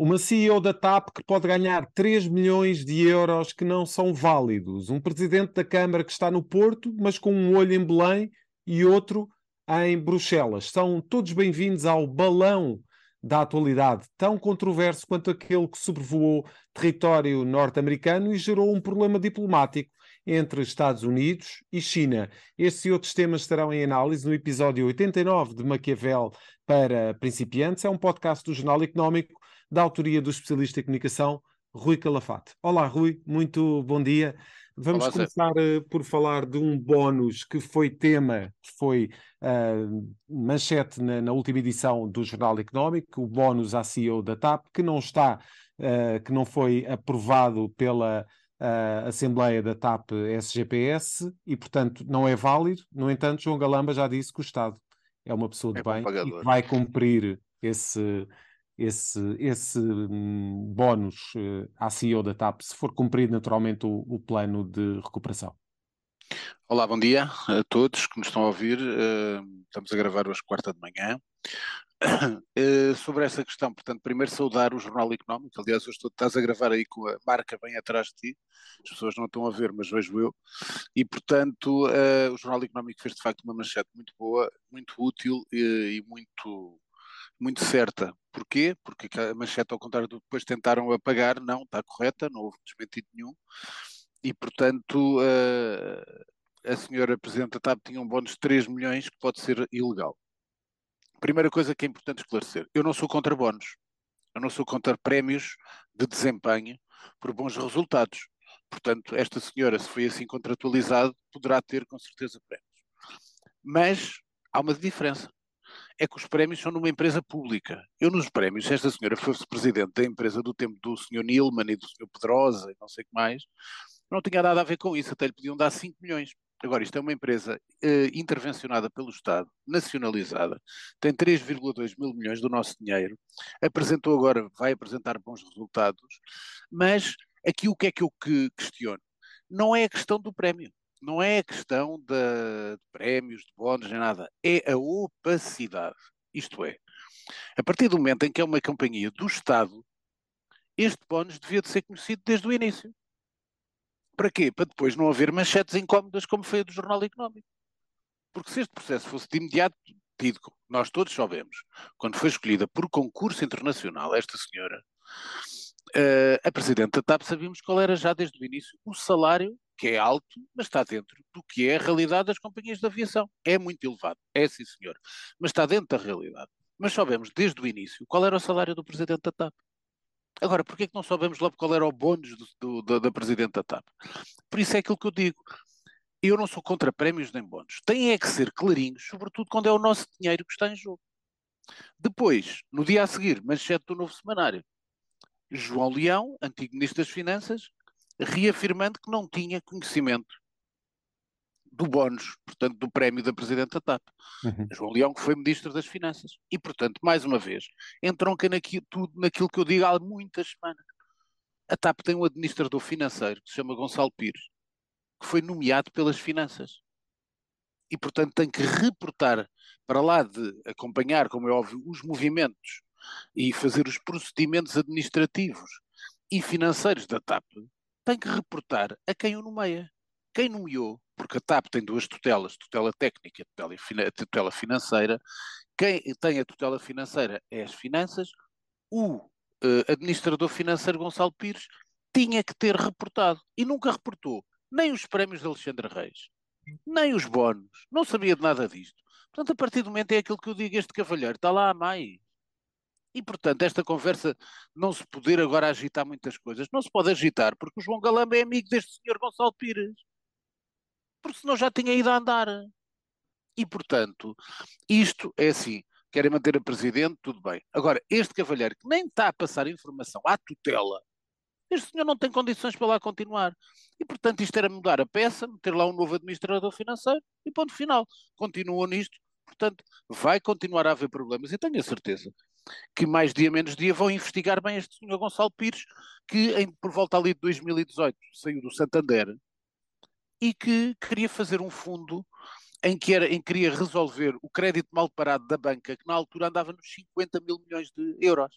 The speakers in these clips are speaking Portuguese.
Uma CEO da TAP que pode ganhar 3 milhões de euros que não são válidos. Um presidente da Câmara que está no Porto, mas com um olho em Belém e outro em Bruxelas. São todos bem-vindos ao balão da atualidade, tão controverso quanto aquele que sobrevoou território norte-americano e gerou um problema diplomático entre Estados Unidos e China. Estes e outros temas estarão em análise no episódio 89 de Maquiavel para principiantes. É um podcast do Jornal Económico da autoria do especialista em comunicação Rui Calafate. Olá, Rui, muito bom dia. Vamos Olá, começar uh, por falar de um bónus que foi tema, que foi uh, manchete na, na, última edição do Jornal Económico, o bónus à CEO da TAP, que não está, uh, que não foi aprovado pela Assembleia da TAP SGPS e, portanto, não é válido. No entanto, João Galamba já disse que o Estado é uma pessoa de é bem e vai cumprir esse, esse, esse um, bónus uh, à CEO da TAP, se for cumprido naturalmente o, o, plano de recuperação. Olá, bom dia a todos que nos estão a ouvir. Uh, estamos a gravar hoje quarta de manhã. Uh, sobre essa questão, portanto, primeiro saudar o Jornal Económico. Aliás, hoje estás a gravar aí com a marca bem atrás de ti. As pessoas não estão a ver, mas vejo eu. E, portanto, o Jornal Económico fez de facto uma manchete muito boa, muito útil e, e muito muito certa. Porquê? Porque a manchete, ao contrário do que depois tentaram apagar, não, está correta, não houve desmentido nenhum. E, portanto, a, a senhora Presidente da TAP tinha um bónus de 3 milhões que pode ser ilegal. Primeira coisa que é importante esclarecer: eu não sou contra bónus, eu não sou contra prémios de desempenho por bons resultados. Portanto, esta senhora, se foi assim contratualizado, poderá ter com certeza prémios. Mas há uma diferença é que os prémios são numa empresa pública. Eu nos prémios, esta senhora fosse presidente da empresa do tempo do senhor Nilman e do senhor Pedrosa e não sei o que mais, não tinha nada a ver com isso, até lhe podiam dar 5 milhões. Agora, isto é uma empresa eh, intervencionada pelo Estado, nacionalizada, tem 3,2 mil milhões do nosso dinheiro, apresentou agora, vai apresentar bons resultados, mas aqui o que é que eu que questiono? Não é a questão do prémio não é a questão de, de prémios, de bónus, nem nada. É a opacidade. Isto é, a partir do momento em que é uma companhia do Estado, este bónus devia de ser conhecido desde o início. Para quê? Para depois não haver manchetes incómodas como foi a do Jornal Económico. Porque se este processo fosse de imediato tido, nós todos sabemos, quando foi escolhida por concurso internacional esta senhora, uh, a Presidente da TAP sabíamos qual era já desde o início o salário que é alto, mas está dentro do que é a realidade das companhias de aviação. É muito elevado, é sim senhor, mas está dentro da realidade. Mas soubemos desde o início qual era o salário do presidente da TAP. Agora, porquê que não soubemos logo qual era o bónus do, do, da presidente da TAP? Por isso é aquilo que eu digo. Eu não sou contra prémios nem bónus. Tem é que ser clarinhos, sobretudo quando é o nosso dinheiro que está em jogo. Depois, no dia a seguir, manchete do novo semanário, João Leão, antigo Ministro das Finanças, reafirmando que não tinha conhecimento do bónus, portanto, do prémio da Presidente da TAP. Uhum. João Leão, que foi Ministro das Finanças. E, portanto, mais uma vez, entronca naquilo, tudo naquilo que eu digo há muitas semanas. A TAP tem um administrador financeiro que se chama Gonçalo Pires, que foi nomeado pelas finanças. E, portanto, tem que reportar para lá de acompanhar, como é óbvio, os movimentos e fazer os procedimentos administrativos e financeiros da TAP, tem que reportar a quem o nomeia. Quem nomeou, porque a TAP tem duas tutelas, tutela técnica e tutela financeira, quem tem a tutela financeira é as finanças, o uh, administrador financeiro Gonçalo Pires tinha que ter reportado e nunca reportou nem os prémios de Alexandre Reis, nem os bónus, não sabia de nada disto. Portanto, a partir do momento é aquilo que eu digo, este cavalheiro está lá a mais. E, portanto, esta conversa não se poder agora agitar muitas coisas. Não se pode agitar, porque o João Galamba é amigo deste senhor Gonçalo Pires. Porque senão já tinha ido a andar. E, portanto, isto é assim. Querem manter a presidente, tudo bem. Agora, este cavalheiro que nem está a passar informação à tutela, este senhor não tem condições para lá continuar. E, portanto, isto era mudar a peça, meter lá um novo administrador financeiro e ponto final. Continuam nisto. Portanto, vai continuar a haver problemas e tenho a certeza que mais dia menos dia vão investigar bem este senhor Gonçalo Pires, que em, por volta ali de 2018 saiu do Santander e que queria fazer um fundo em que, era, em que queria resolver o crédito mal parado da banca, que na altura andava nos 50 mil milhões de euros.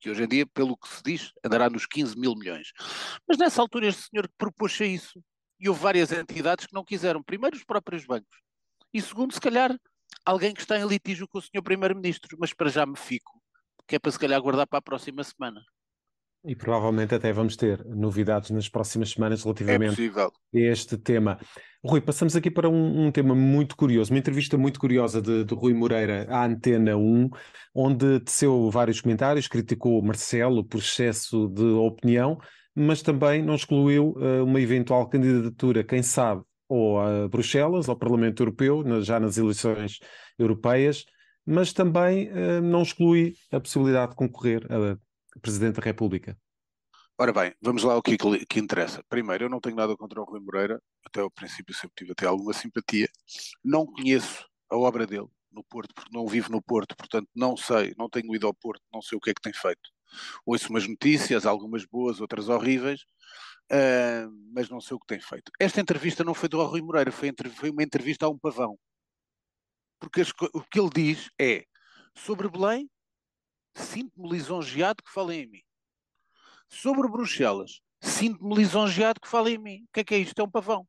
que hoje em dia, pelo que se diz, andará nos 15 mil milhões. Mas nessa altura este senhor propôs isso, e houve várias entidades que não quiseram. Primeiro, os próprios bancos. E segundo, se calhar, alguém que está em litígio com o senhor Primeiro-Ministro. Mas para já me fico, que é para se calhar guardar para a próxima semana. E provavelmente até vamos ter novidades nas próximas semanas relativamente é a este tema. Rui, passamos aqui para um, um, tema muito curioso, uma entrevista muito curiosa de, de, Rui Moreira à Antena 1, onde teceu vários comentários, criticou Marcelo por excesso de opinião, mas também não excluiu uh, uma eventual candidatura, quem sabe, ou a Bruxelas, ao Parlamento Europeu, já nas eleições europeias, mas também uh, não exclui a possibilidade de concorrer a Presidente da República. Ora bem, vamos lá ao que, que, interessa. Primeiro, eu não tenho nada contra o Rui Moreira, até ao princípio sempre tive até alguma simpatia. Não conheço a obra dele no Porto, porque não vivo no Porto, portanto não sei, não tenho ido ao Porto, não sei o que é que tem feito. Ouço umas notícias, algumas boas, outras horríveis, uh, mas não sei o que tem feito. Esta entrevista não foi do Rui Moreira, foi, foi uma entrevista a um pavão. Porque as, o que ele diz é sobre Belém, sinto-me lisonjeado que falem em mim. Sobre Bruxelas, sinto-me lisonjeado que falem em mim. O que é que é isto? É um pavão.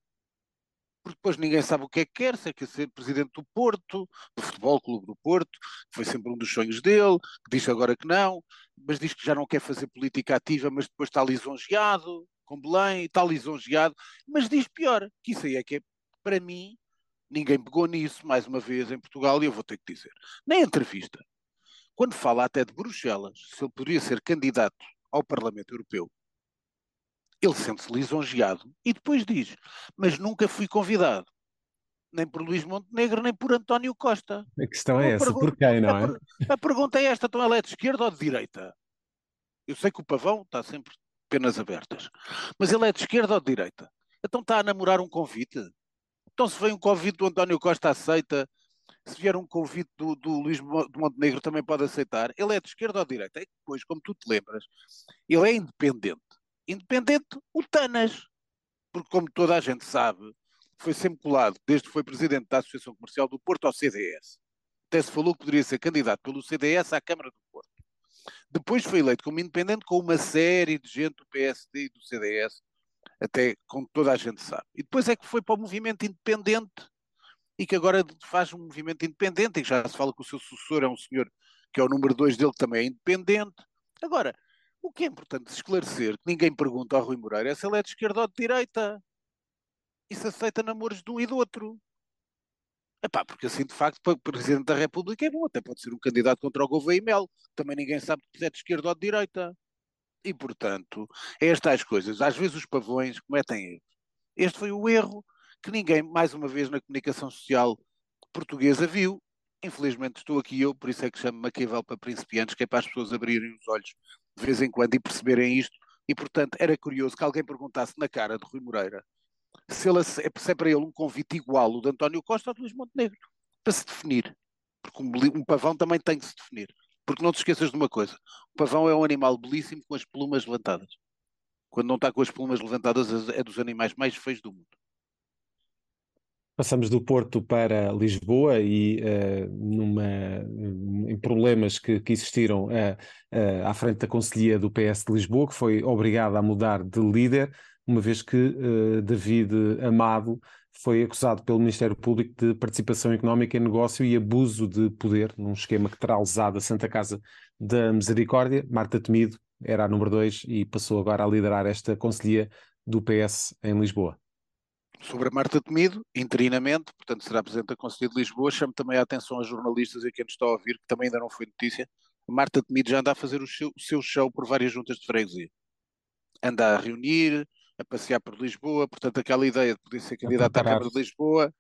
Porque depois ninguém sabe o que é que quer, se é que ser presidente do Porto, do Futebol Clube do Porto, foi sempre um dos sonhos dele, que diz agora que não, mas diz que já não quer fazer política ativa, mas depois está lisonjeado com Belém, está lisonjeado, mas diz pior, que isso aí é que é, para mim, ninguém pegou nisso, mais uma vez, em Portugal, e eu vou ter que dizer. Na entrevista, quando fala até de Bruxelas, se ele poderia ser candidato ao Parlamento Europeu, ele sente-se lisonjeado e depois diz: Mas nunca fui convidado, nem por Luís Montenegro, nem por António Costa. A questão é essa, por quem, não é? A, a pergunta é esta: então ela é de esquerda ou de direita? Eu sei que o pavão está sempre penas abertas, mas ele é de esquerda ou de direita? Então está a namorar um convite? Então se vem um convite do António Costa aceita se vier um convite do, do Luís de Montenegro também pode aceitar. Ele é de esquerda ou de direita? É que depois, como tu te lembras, ele é independente. Independente, o Tanas. Porque, como toda a gente sabe, foi sempre colado, desde que foi presidente da Associação Comercial do Porto ao CDS. Até se falou que poderia ser candidato pelo CDS à Câmara do Porto. Depois foi eleito como independente com uma série de gente do PSD e do CDS, até como toda a gente sabe. E depois é que foi para o movimento independente e que agora faz um movimento independente, e já se fala que o seu sucessor é um senhor que é o número dois dele, que também é independente. Agora, o que é importante esclarecer, que ninguém pergunta ao Rui Moreira, é se ele é de esquerda ou de direita. E se aceita namoros de um e do outro. Epá, porque assim, de facto, para o Presidente da República é bom, até pode ser um candidato contra o Gouveia e Mel. Também ninguém sabe se é de esquerda ou de direita. E, portanto, é estas coisas. Às vezes os pavões cometem erros. Este foi o erro que ninguém, mais uma vez, na comunicação social portuguesa viu. Infelizmente estou aqui eu, por isso é que chamo Maquiavel para principiantes, que é para as pessoas abrirem os olhos de vez em quando e perceberem isto. E, portanto, era curioso que alguém perguntasse na cara de Rui Moreira se, ele, se é para ele um convite igual o de António Costa ou de Luís Montenegro, para se definir. Porque um, um pavão também tem que se definir. Porque não te esqueças de uma coisa: o pavão é um animal belíssimo com as plumas levantadas. Quando não está com as plumas levantadas, é dos animais mais feios do mundo. Passamos do Porto para Lisboa e uh, numa, em problemas que, que existiram uh, uh, à frente da Conselhia do PS de Lisboa, que foi obrigada a mudar de líder, uma vez que David Amado foi acusado pelo Ministério Público de participação económica em negócio e abuso de poder, num esquema que terá usado a Santa Casa da Misericórdia. Marta Temido era a número 2 e passou agora a liderar esta Conselhia do PS em Lisboa sobre a Marta Temido, interinamente, portanto será Presidente da Conselhia de Lisboa, chamo também a atenção aos jornalistas e a quem nos está a ouvir, que também ainda não foi notícia, a Marta Temido já anda a fazer o seu, o seu show por várias juntas de freguesia. Anda a reunir, a passear por Lisboa, portanto aquela ideia de poder ser candidata à Câmara de Lisboa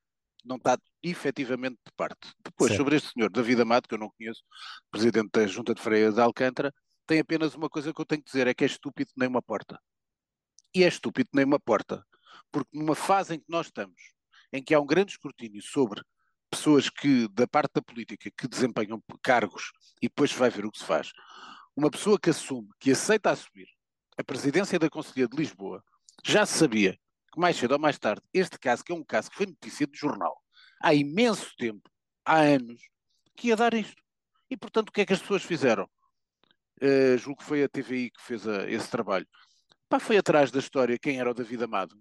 não está efetivamente de parte. Depois, sobre este senhor, David Amado, que eu não conheço, Presidente da Junta de Freia de Alcântara, tem apenas uma coisa que eu tenho que dizer, é que é estúpido nem uma porta. E é estúpido nem uma porta porque numa fase em que nós estamos, em que há um grande escrutínio sobre pessoas que, da parte da política, que desempenham cargos e depois vai ver o que se faz, uma pessoa que assume, que aceita assumir a presidência da Conselhia de Lisboa, já sabia que mais cedo ou mais tarde, este caso, que é um caso que foi notícia de jornal há imenso tempo, há anos, que ia dar isto. E portanto, o que é que as pessoas fizeram? uh, julgo que foi a TVI que fez a, esse trabalho, pá, foi atrás da história quem era o David Amado.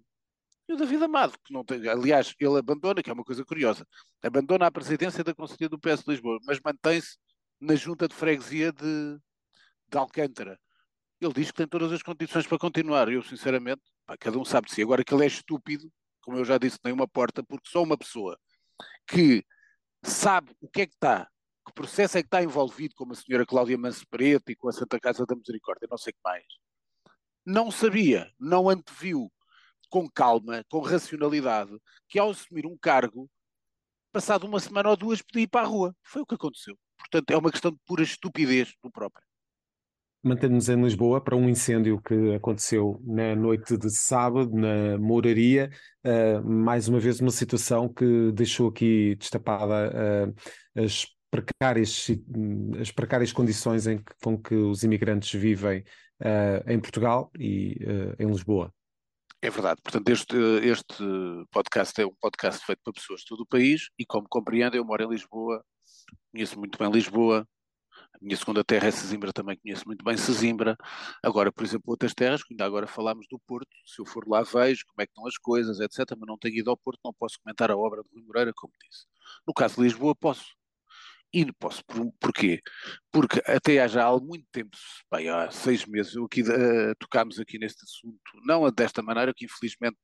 E o David Amado, que não tem, aliás, ele abandona, que é uma coisa curiosa, abandona a presidência da Conselhia do PS de Lisboa, mas mantém-se na junta de freguesia de, de Alcântara. Ele diz que tem todas as condições para continuar. Eu, sinceramente, pá, cada um sabe de si. Agora que ele é estúpido, como eu já disse, tem uma porta, porque só uma pessoa que sabe o que é que está, que processo é que está envolvido, como a senhora Cláudia Manso Preto e com a Santa Casa da Misericórdia, não sei o que mais, não sabia, não anteviu com calma, com racionalidade, que ao assumir um cargo, passado uma semana ou duas, podia ir para a rua. Foi o que aconteceu. Portanto, é uma questão de pura estupidez do próprio. Mantendo-nos em Lisboa para um incêndio que aconteceu na noite de sábado, na Mouraria. Uh, mais uma vez, uma situação que deixou aqui destapada uh, as, precárias, as precárias condições em que, com que os imigrantes vivem uh, em Portugal e em Lisboa. É verdade. Portanto, este, este podcast é um podcast feito para pessoas de todo o país e, como compreendem, eu moro em Lisboa, conheço muito bem Lisboa, a minha segunda terra é Sesimbra, também conheço muito bem Sesimbra. Agora, por exemplo, outras terras, que ainda agora falámos do Porto, se eu for lá vejo como é que estão as coisas, etc. Mas não tenho ido ao Porto, não posso comentar a obra de Rui Moreira, como disse. No caso de Lisboa, posso. E não posso. Por, porquê? Porque até há já há muito tempo, bem, há seis meses, eu aqui, uh, tocámos aqui neste assunto, não desta maneira, que infelizmente,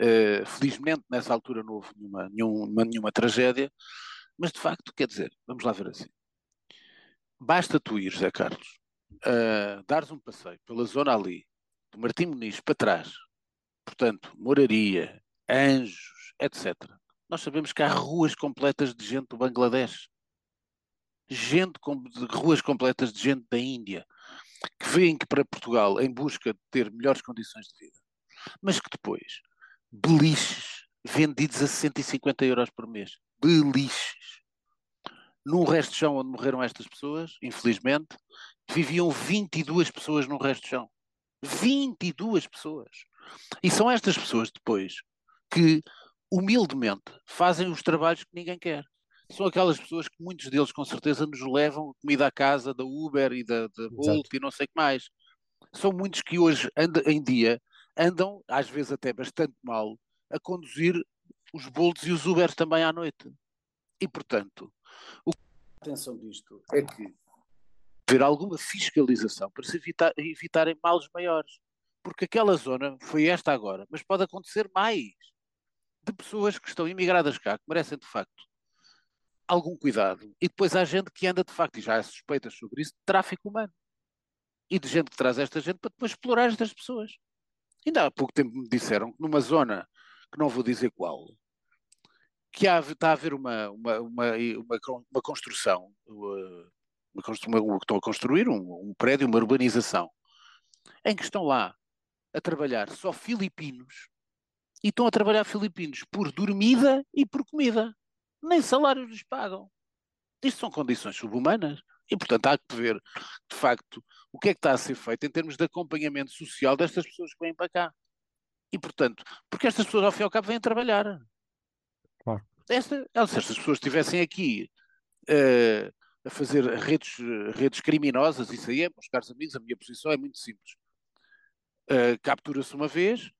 uh, felizmente nessa altura não houve nenhuma, nenhuma, nenhuma tragédia, mas de facto, quer dizer, vamos lá ver assim. Basta tu ir, José Carlos, uh, dares um passeio pela zona ali, do Martim Muniz para trás, portanto, Moraria, Anjos, etc. Nós sabemos que há ruas completas de gente do Bangladesh, gente ruas completas de gente da Índia, que vêm para Portugal em busca de ter melhores condições de vida, mas que depois, beliches vendidos a 150 euros por mês, beliches num resto de chão onde morreram estas pessoas, infelizmente, viviam 22 pessoas num resto de chão. 22 pessoas. E são estas pessoas depois que, humildemente, fazem os trabalhos que ninguém quer. São aquelas pessoas que muitos deles, com certeza, nos levam comida à casa da Uber e da, da Bolt e não sei o que mais. São muitos que hoje, anda, em dia, andam, às vezes até bastante mal, a conduzir os Bolts e os Ubers também à noite. E, portanto, o que a atenção disto é que haver alguma fiscalização para se evitar, evitarem males maiores. Porque aquela zona foi esta agora, mas pode acontecer mais de pessoas que estão imigradas cá, que merecem de facto algum cuidado. E depois há gente que anda de facto, e já há suspeitas sobre isso, de tráfico humano. E de gente que traz esta gente para depois explorar estas pessoas. Ainda há pouco tempo me disseram que numa zona, que não vou dizer qual, que há, está a haver uma, uma, uma, uma, uma construção, uma, uma, estão a construir um, um prédio, uma urbanização, em que estão lá a trabalhar só filipinos e estão a trabalhar filipinos por dormida e por comida. Nem salários lhes pagam. Isto são condições subhumanas. E, portanto, há que ver, de facto, o que é que está a ser feito em termos de acompanhamento social destas pessoas que vêm para cá. E, portanto, porque estas pessoas, ao fim e ao cabo, vêm trabalhar. Claro. Esta, se estas pessoas estivessem aqui uh, a fazer redes, redes criminosas, isso aí é, meus caros amigos, a minha posição é muito simples. Uh, Captura-se uma vez,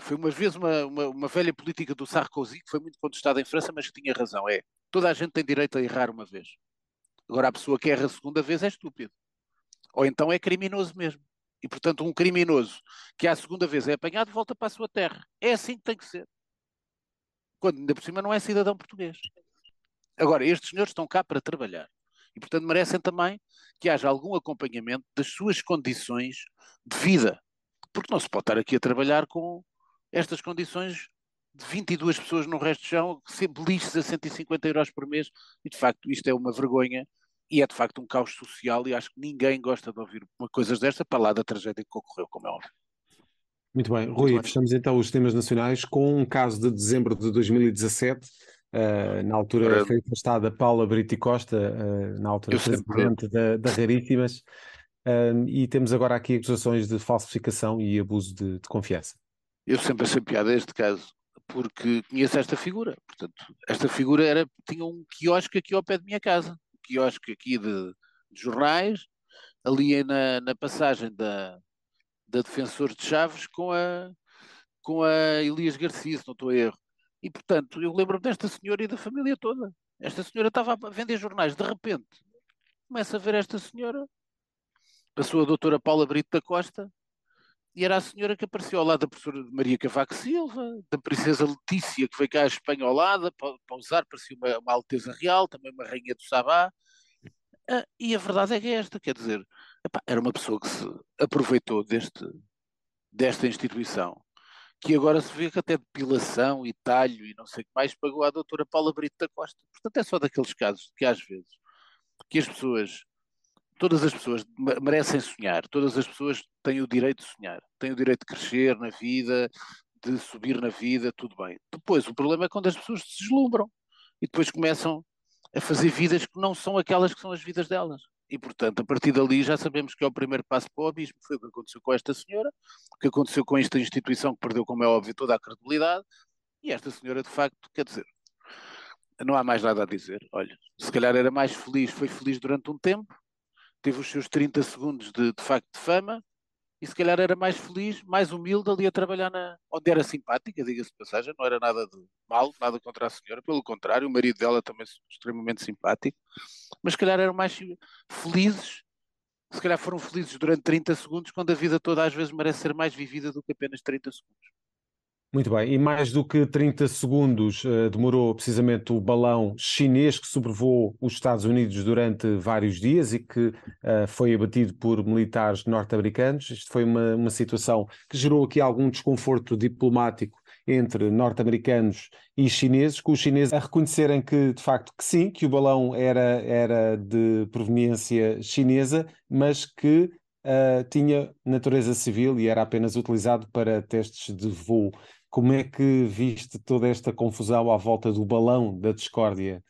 foi uma vez uma, uma, uma, velha política do Sarkozy, que foi muito contestada em França, mas que tinha razão. É, toda a gente tem direito a errar uma vez. Agora, a pessoa que erra a segunda vez é estúpido. Ou então é criminoso mesmo. E, portanto, um criminoso que à segunda vez é apanhado volta para a sua terra. É assim que tem que ser quando ainda por cima não é cidadão português. Agora, estes senhores estão cá para trabalhar e, portanto, merecem também que haja algum acompanhamento das suas condições de vida, porque não se pode estar aqui a trabalhar com estas condições de 22 pessoas no resto de chão, sempre lixos a 150 euros por mês, e de facto isto é uma vergonha e é de facto um caos social e acho que ninguém gosta de ouvir coisas desta para lá da tragédia que ocorreu, como é óbvio. Muito bem, Rui, Muito fechamos então os temas nacionais com um caso de dezembro de 2017. Uh, eh, na altura foi afastada Paula Brito Costa, uh, na altura presidente da, da Raríssimas, uh, e temos agora aqui acusações de falsificação e abuso de, de, confiança. Eu sempre achei piada este caso, porque conheço esta figura. Portanto, esta figura era, tinha um quiosque aqui ao pé de minha casa, um quiosque aqui de, de jornais, ali na, na passagem da, da de Chaves com a, com a Elias Garcia, se não estou a erro. E, portanto, eu lembro-me desta senhora e da família toda. Esta senhora estava a vender jornais, de repente, começa a ver esta senhora, a sua doutora Paula Brito da Costa, e era a senhora que apareceu ao lado da professora Maria Cavaco Silva, da princesa Letícia, que veio cá à Espanha ao lado, para, para usar, parecia uma, uma alteza real, também uma rainha do Sabá. Ah, e a verdade é que é esta, quer dizer, epá, era uma pessoa que se aproveitou deste, desta instituição que agora se vê que até depilação e talho e não sei o que mais pagou à doutora Paula Brito da Costa. Portanto, é só daqueles casos que às vezes que as pessoas, todas as pessoas merecem sonhar, todas as pessoas têm o direito de sonhar, têm o direito de crescer na vida, de subir na vida, tudo bem. Depois, o problema é quando as pessoas se deslumbram e depois começam a fazer vidas que não são aquelas que são as vidas delas. E, portanto, a partir dali já sabemos que é o primeiro passo para o abismo. Foi o que aconteceu com esta senhora, o que aconteceu com esta instituição que perdeu, como é óbvio, toda a credibilidade. E esta senhora, de facto, quer dizer, não há mais nada a dizer. Olha, se calhar era mais feliz, foi feliz durante um tempo, teve os seus 30 segundos de, de facto de fama, e se calhar era mais feliz, mais humilde ali a trabalhar na, onde era simpática, diga-se de passagem, não era nada de mal, nada contra a senhora, pelo contrário, o marido dela também extremamente simpático, mas se calhar eram mais felizes, se calhar foram felizes durante 30 segundos, quando a vida toda às vezes merece ser mais vivida do que apenas 30 segundos. Muito bem, e mais do que 30 segundos uh, demorou precisamente o balão chinês que sobrevoou os Estados Unidos durante vários dias e que uh, foi abatido por militares norte-americanos. Isto foi uma, uma situação que gerou aqui algum desconforto diplomático entre norte-americanos e chineses, com os chineses a reconhecerem que, de facto, que sim, que o balão era, era de proveniência chinesa, mas que uh, tinha natureza civil e era apenas utilizado para testes de voo. Como é que viste toda esta confusão à volta do balão da discórdia,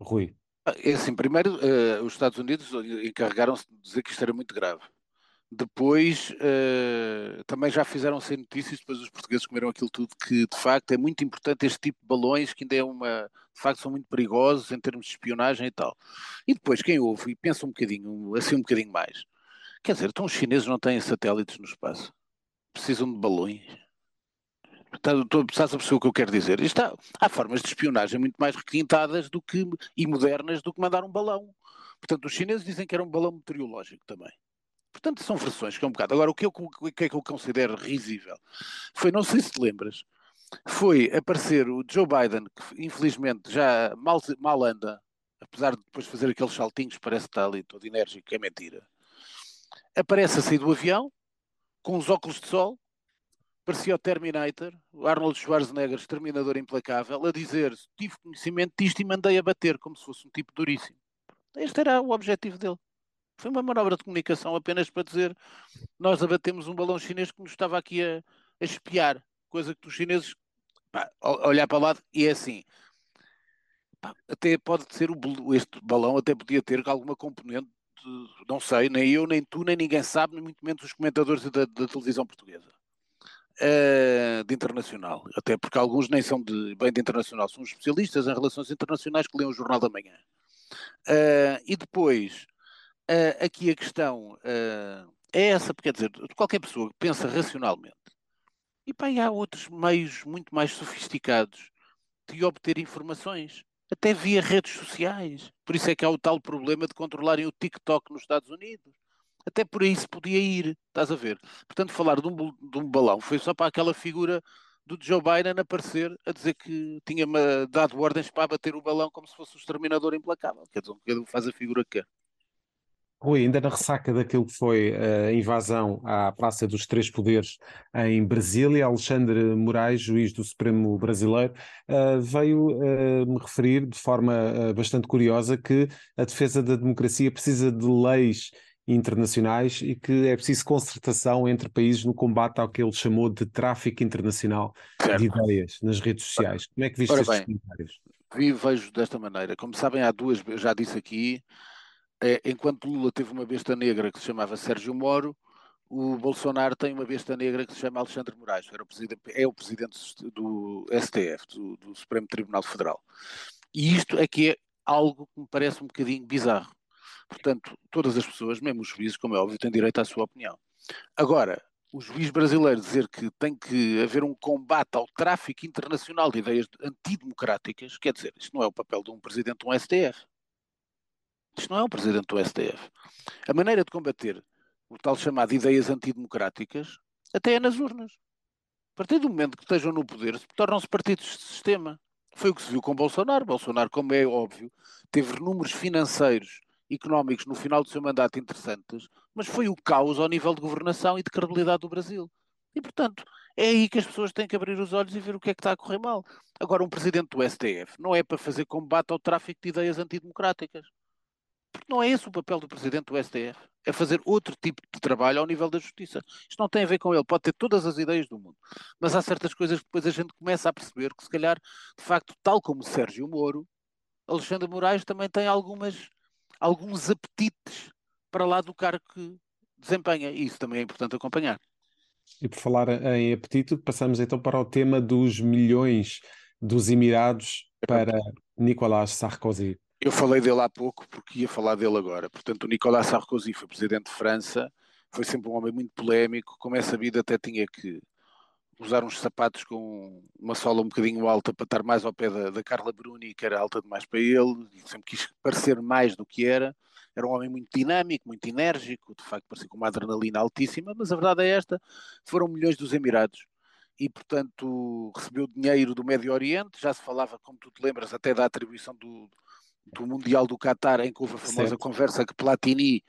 Rui? É assim, primeiro, uh, os Estados Unidos encarregaram-se de dizer que isto era muito grave. Depois, uh, também já fizeram sem notícias, depois os portugueses comeram aquilo tudo, que de facto é muito importante este tipo de balões, que ainda é uma. de facto são muito perigosos em termos de espionagem e tal. E depois, quem ouve e pensa um bocadinho, assim um bocadinho mais, quer dizer, então os chineses não têm satélites no espaço, precisam de balões Estás a perceber o que eu quero dizer? Está, há formas de espionagem muito mais requintadas do que, e modernas do que mandar um balão. Portanto, os chineses dizem que era um balão meteorológico também. Portanto, são versões que é um bocado. Agora, o que, eu, o que é que eu considero risível foi, não sei se te lembras, foi aparecer o Joe Biden, que infelizmente já mal, mal anda, apesar de depois fazer aqueles saltinhos, parece que está ali todo enérgico, é mentira. Aparece a sair do avião, com os óculos de sol, parecia o Terminator, o Arnold Schwarzenegger, exterminador implacável, a dizer: tive conhecimento disto e mandei abater, como se fosse um tipo duríssimo. Este era o objetivo dele. Foi uma manobra de comunicação apenas para dizer: nós abatemos um balão chinês que nos estava aqui a, a espiar, coisa que os chineses pá, olhar para lá e é assim. Pá, até pode ser o, este balão até podia ter alguma componente não sei, nem eu, nem tu, nem ninguém sabe, nem muito menos os comentadores da, da televisão portuguesa uh, de internacional, até porque alguns nem são de, bem de internacional, são especialistas em relações internacionais que leem o Jornal da Manhã. Uh, e depois, uh, aqui a questão é essa, quer dizer, qualquer pessoa que pensa racionalmente, e pá, há outros meios muito mais sofisticados de obter informações, até via redes sociais. Por isso é que há o tal problema de controlarem o TikTok nos Estados Unidos até por aí se podia ir, estás a ver? Portanto, falar de um, de um balão foi só para aquela figura do Joe Biden aparecer a dizer que tinha dado ordens para bater o balão como se fosse o exterminador implacável. Quer dizer, um faz a figura que quer. Rui, ainda na ressaca daquilo que foi a invasão à Praça dos Três Poderes em Brasília, Alexandre Moraes, juiz do Supremo Brasileiro, eh, veio eh, me referir de forma eh, bastante curiosa que a defesa da democracia precisa de leis internacionais e que é preciso concertação entre países no combate ao que ele chamou de tráfico internacional certo. de ideias nas redes sociais. Como é que viste estes comentários? Vi, vejo desta maneira. Como sabem, há duas, já disse aqui, é, enquanto Lula teve uma besta negra que se chamava Sérgio Moro, o Bolsonaro tem uma besta negra que se chama Alexandre Moraes, era o é o presidente do STF, do, do Supremo Tribunal Federal. E isto é que é algo que me parece um bocadinho bizarro portanto, todas as pessoas, mesmo os juízes, como é óbvio, têm direito à sua opinião. Agora, o juiz brasileiro dizer que tem que haver um combate ao tráfico internacional de ideias antidemocráticas, quer dizer, isto não é o papel de um presidente de um STF. Isto não é um presidente do STF. A maneira de combater o tal chamado ideias antidemocráticas até é nas urnas. A partir do momento que estejam no poder, tornam-se partidos de sistema. Foi o que se viu com Bolsonaro. Bolsonaro, como é óbvio, teve números financeiros económicos no final do seu mandato interessantes, mas foi o caos ao nível de governação e de credibilidade do Brasil. E, portanto, é aí que as pessoas têm que abrir os olhos e ver o que é que está a correr mal. Agora, um presidente do STF não é para fazer combate ao tráfico de ideias antidemocráticas. Porque não é esse o papel do presidente do STF. É fazer outro tipo de trabalho ao nível da justiça. Isto não tem a ver com ele. Pode ter todas as ideias do mundo. Mas há certas coisas que depois a gente começa a perceber que, se calhar, de facto, tal como Sérgio Moro, Alexandre Moraes também tem algumas alguns apetites para lá do cargo que desempenha. E isso também é importante acompanhar. E por falar em apetite, passamos então para o tema dos milhões dos Emirados para Nicolas Sarkozy. Eu falei dele há pouco porque ia falar dele agora. Portanto, o Nicolas Sarkozy foi presidente de França, foi sempre um homem muito polémico, como é sabido até tinha que usar uns sapatos com uma sola um bocadinho alta para estar mais ao pé da, da Carla Bruni, que era alta demais para ele, e sempre quis parecer mais do que era. Era um homem muito dinâmico, muito enérgico, de facto parecia com uma adrenalina altíssima, mas a verdade é esta, foram milhões dos Emirados e, portanto, recebeu dinheiro do Médio Oriente, já se falava, como tu te lembras, até da atribuição do, do Mundial do Qatar, em que houve a famosa certo. conversa que Platini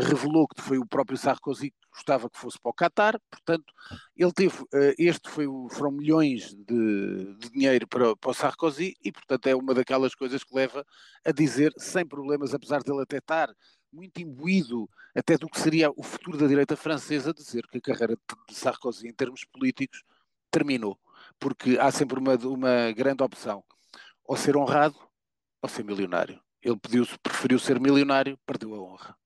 revelou que foi o próprio Sarkozy que gostava que fosse para o Qatar, portanto, ele teve, eh, este foi, foram milhões de, de dinheiro para, para, o Sarkozy e, portanto, é uma daquelas coisas que leva a dizer, sem problemas, apesar dele até estar muito imbuído até do que seria o futuro da direita francesa, dizer que a carreira de Sarkozy em termos políticos terminou, porque há sempre uma, uma grande opção, ou ser honrado ou ser milionário. Ele pediu, preferiu ser milionário, perdeu a honra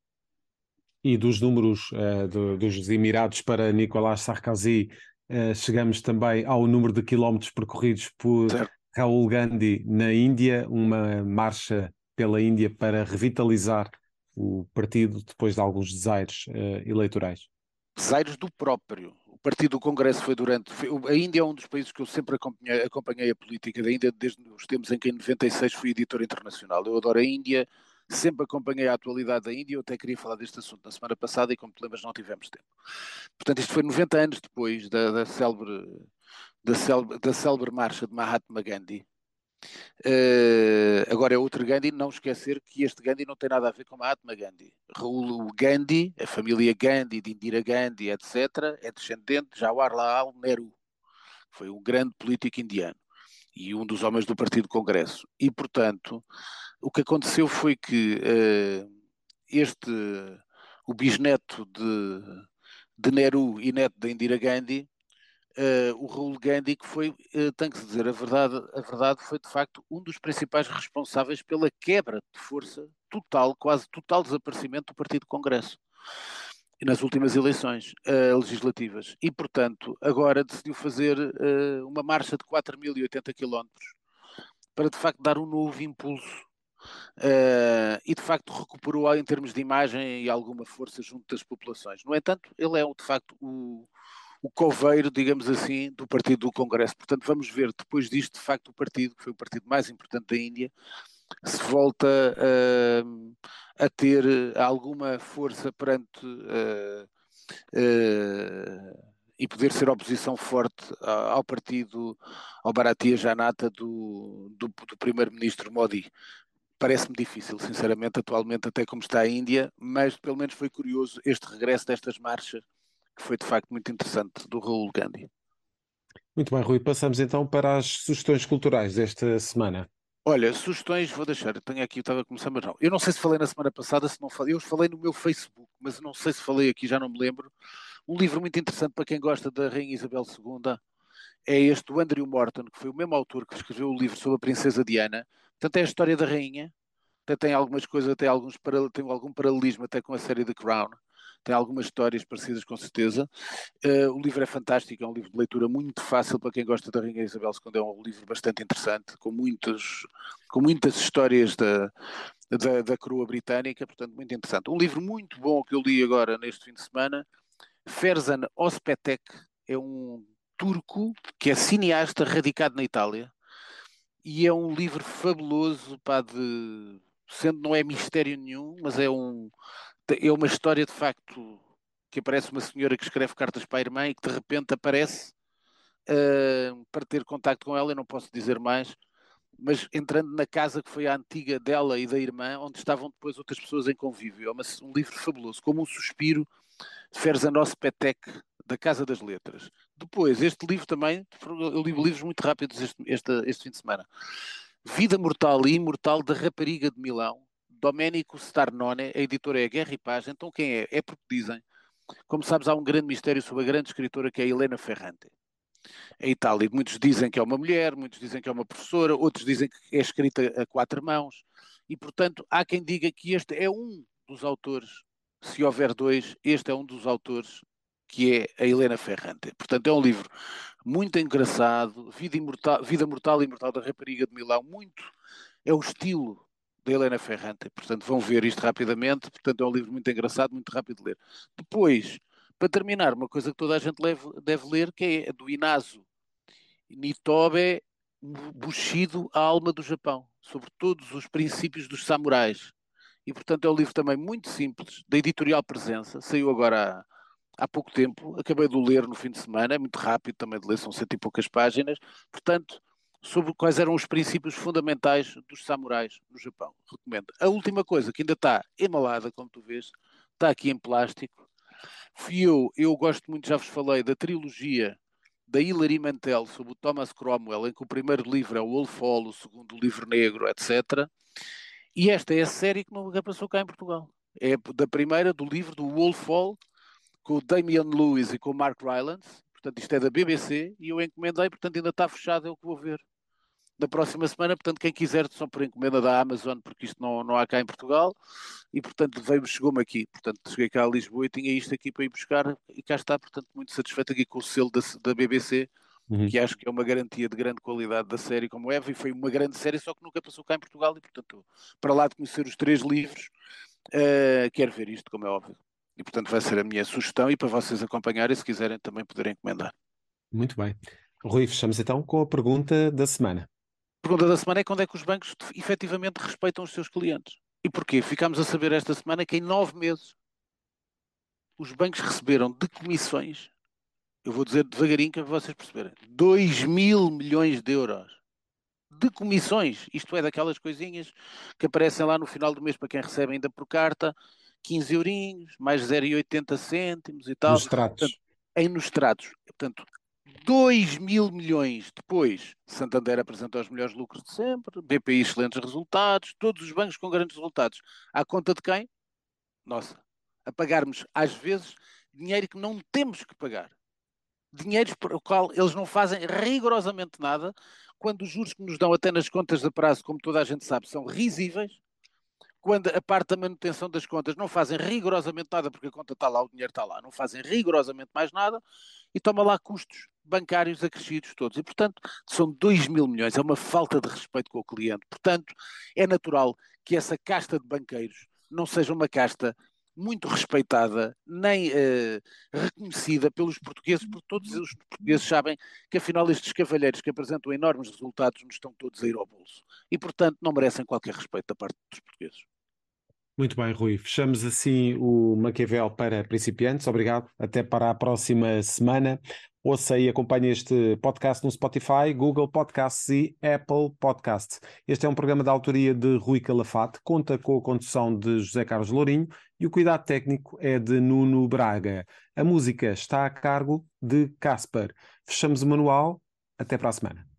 e dos números uh, do, dos Emirados para Nicolás Sarkozy, uh, chegamos também ao número de quilómetros percorridos por certo. Raul Gandhi na Índia, uma marcha pela Índia para revitalizar o partido depois de alguns desaires uh, eleitorais. Desaires do próprio. O partido do Congresso foi durante. Foi, a Índia é um dos países que eu sempre acompanhei, acompanhei a política da Índia desde os tempos em que em 96 fui editor internacional. Eu adoro a Índia sempre acompanhei a atualidade da Índia, eu até queria falar deste assunto na semana passada e, como te lembras, não tivemos tempo. Portanto, isto foi 90 anos depois da, da, célebre, da, célebre, da célebre marcha de Mahatma Gandhi. Uh, agora é outro Gandhi, não esquecer que este Gandhi não tem nada a ver com Mahatma Gandhi. Raul Gandhi, a família Gandhi, de Indira Gandhi, etc., é descendente de Jawaharlal Nehru, foi um grande político indiano e um dos homens do Partido Congresso. E, portanto, o que aconteceu foi que uh, este, o bisneto de, de Nehru e neto da Indira Gandhi, uh, o Raul Gandhi, que foi, uh, tem que se dizer a verdade, a verdade, foi de facto um dos principais responsáveis pela quebra de força total, quase total desaparecimento do Partido Congresso nas últimas eleições uh, legislativas. E, portanto, agora decidiu fazer uh, uma marcha de 4.080 quilómetros para, de facto, dar um novo impulso Uh, e de facto recuperou em termos de imagem e alguma força junto das populações. No entanto, ele é de facto o, o coveiro, digamos assim, do partido do Congresso. Portanto, vamos ver depois disto, de facto, o partido, que foi o partido mais importante da Índia, se volta uh, a ter alguma força perante uh, e poder ser oposição forte ao partido, ao Bharatiya Janata do, do, do primeiro-ministro Modi parece-me difícil, sinceramente, atualmente, até como está a Índia, mas pelo menos foi curioso este regresso destas marchas, que foi de facto muito interessante, do Raul Gandhi. Muito bem, Rui. Passamos então para as sugestões culturais desta semana. Olha, sugestões, vou deixar, eu tenho aqui, eu estava a começar, mas não. Eu não sei se falei na semana passada, se não falei, eu falei no meu Facebook, mas não sei se falei aqui, já não me lembro. Um livro muito interessante para quem gosta da Rainha Isabel II é este do Andrew Morton, que foi o mesmo autor que escreveu o livro sobre a Princesa Diana, Portanto, é a história da rainha, tem algumas coisas, alguns tem algum paralelismo até com a série The Crown. tem algumas histórias parecidas com certeza. Uh, o livro é fantástico, é um livro de leitura muito fácil para quem gosta da Rainha Isabel II, é um livro bastante interessante, com muitas, com muitas histórias da, da, da coroa britânica, portanto muito interessante. Um livro muito bom que eu li agora neste fim de semana, Ferzan Ospetek, é um turco que é cineasta radicado na Itália, e é um livro fabuloso, pá, de sendo não é mistério nenhum, mas é um é uma história de facto que aparece uma senhora que escreve cartas para a irmã e que de repente aparece uh, para ter contacto com ela, eu não posso dizer mais, mas entrando na casa que foi a antiga dela e da irmã, onde estavam depois outras pessoas em convívio. É uma, um livro fabuloso, como um suspiro, Ferzanos Petek, da Casa das Letras. Depois, este livro também, eu li livros muito rápidos este, este, este fim de semana. Vida Mortal e Imortal da Rapariga de Milão, Domenico Starnone, a editora é Guerra e Paz. Então quem é? É porque dizem, como sabes, há um grande mistério sobre a grande escritora que é Helena Ferrante. A Itália, muitos dizem que é uma mulher, muitos dizem que é uma professora, outros dizem que é escrita a quatro mãos. E, portanto, há quem diga que este é um dos autores, se houver dois, este é um dos autores que é a Helena Ferrante. Portanto, é um livro muito engraçado, Vida, imortal, Vida Mortal e Imortal da Rapariga de Milão, muito, é o estilo da Helena Ferrante, portanto vão ver isto rapidamente, portanto é um livro muito engraçado, muito rápido de ler. Depois, para terminar, uma coisa que toda a gente deve, deve ler, que é do Inazo Nitobe Bushido, a alma do Japão, sobre todos os princípios dos samurais. E portanto é um livro também muito simples, da editorial Presença, saiu agora há pouco tempo, acabei de o ler no fim de semana, é muito rápido também de ler, são cento e poucas páginas, portanto, sobre quais eram os princípios fundamentais dos samurais no Japão. Recomendo. A última coisa, que ainda está emalada, como tu vês, está aqui em plástico. Fui eu, eu gosto muito, já vos falei, da trilogia da Hilary Mantel sobre o Thomas Cromwell, em que o primeiro livro é o Wolf Hall, o segundo o Livro Negro, etc. E esta é a série que nunca passou cá em Portugal. É da primeira, do livro do Wolf Hall, com o Damian Lewis e com o Mark Rylance. Portanto, isto é da BBC e eu encomendei, portanto, ainda está fechado, é o que vou ver na próxima semana. Portanto, quem quiser, são por encomenda da Amazon, porque isto não, não há cá em Portugal. E, portanto, veio chegou-me aqui. Portanto, cheguei cá a Lisboa e tinha isto aqui para ir buscar. E cá está, portanto, muito satisfeito aqui com o selo da, da BBC. Uhum. que acho que é uma garantia de grande qualidade da série como Eva, e foi uma grande série, só que nunca passou cá em Portugal, e portanto, para lá de conhecer os três livros, uh, quero ver isto, como é óbvio. E, portanto, vai ser a minha sugestão e para vocês acompanharem, se quiserem, também poderem encomendar. Muito bem. Rui, fechamos então com a pergunta da semana. A pergunta da semana é quando é que os bancos efetivamente respeitam os seus clientes. E porquê? Ficámos a saber esta semana que em nove meses os bancos receberam de comissões, eu vou dizer devagarinho para vocês perceberem, 2 mil milhões de euros de comissões. Isto é daquelas coisinhas que aparecem lá no final do mês para quem recebe ainda por carta 15 eurinhos, mais 0,80 cêntimos e tal. Nos tratos. Portanto, em nos tratos. Portanto, 2 mil milhões depois, Santander apresenta os melhores lucros de sempre, BPI excelentes resultados, todos os bancos com grandes resultados. À conta de quem? Nossa. A pagarmos, às vezes, dinheiro que não temos que pagar. Dinheiros para o qual eles não fazem rigorosamente nada, quando os juros que nos dão até nas contas de prazo, como toda a gente sabe, são risíveis, quando a parte da manutenção das contas não fazem rigorosamente nada, porque a conta está lá, o dinheiro está lá, não fazem rigorosamente mais nada, e toma lá custos bancários acrescidos todos. E, portanto, são 2 mil milhões, é uma falta de respeito com o cliente. Portanto, é natural que essa casta de banqueiros não seja uma casta muito respeitada nem uh, reconhecida pelos portugueses, porque todos os portugueses sabem que afinal estes cavalheiros que apresentam enormes resultados nos estão todos a ir ao bolso e portanto não merecem qualquer respeito da parte dos portugueses. Muito bem, Rui. Fechamos assim o Maquiavel para principiantes. Obrigado. Até para a próxima semana. Ouça e acompanhe este podcast no Spotify, Google Podcasts e Apple Podcasts. Este é um programa da autoria de Rui Calafate, conta com a condução de José Carlos Lourinho e o cuidado técnico é de Nuno Braga. A música está a cargo de Casper. Fechamos o manual. Até para a semana.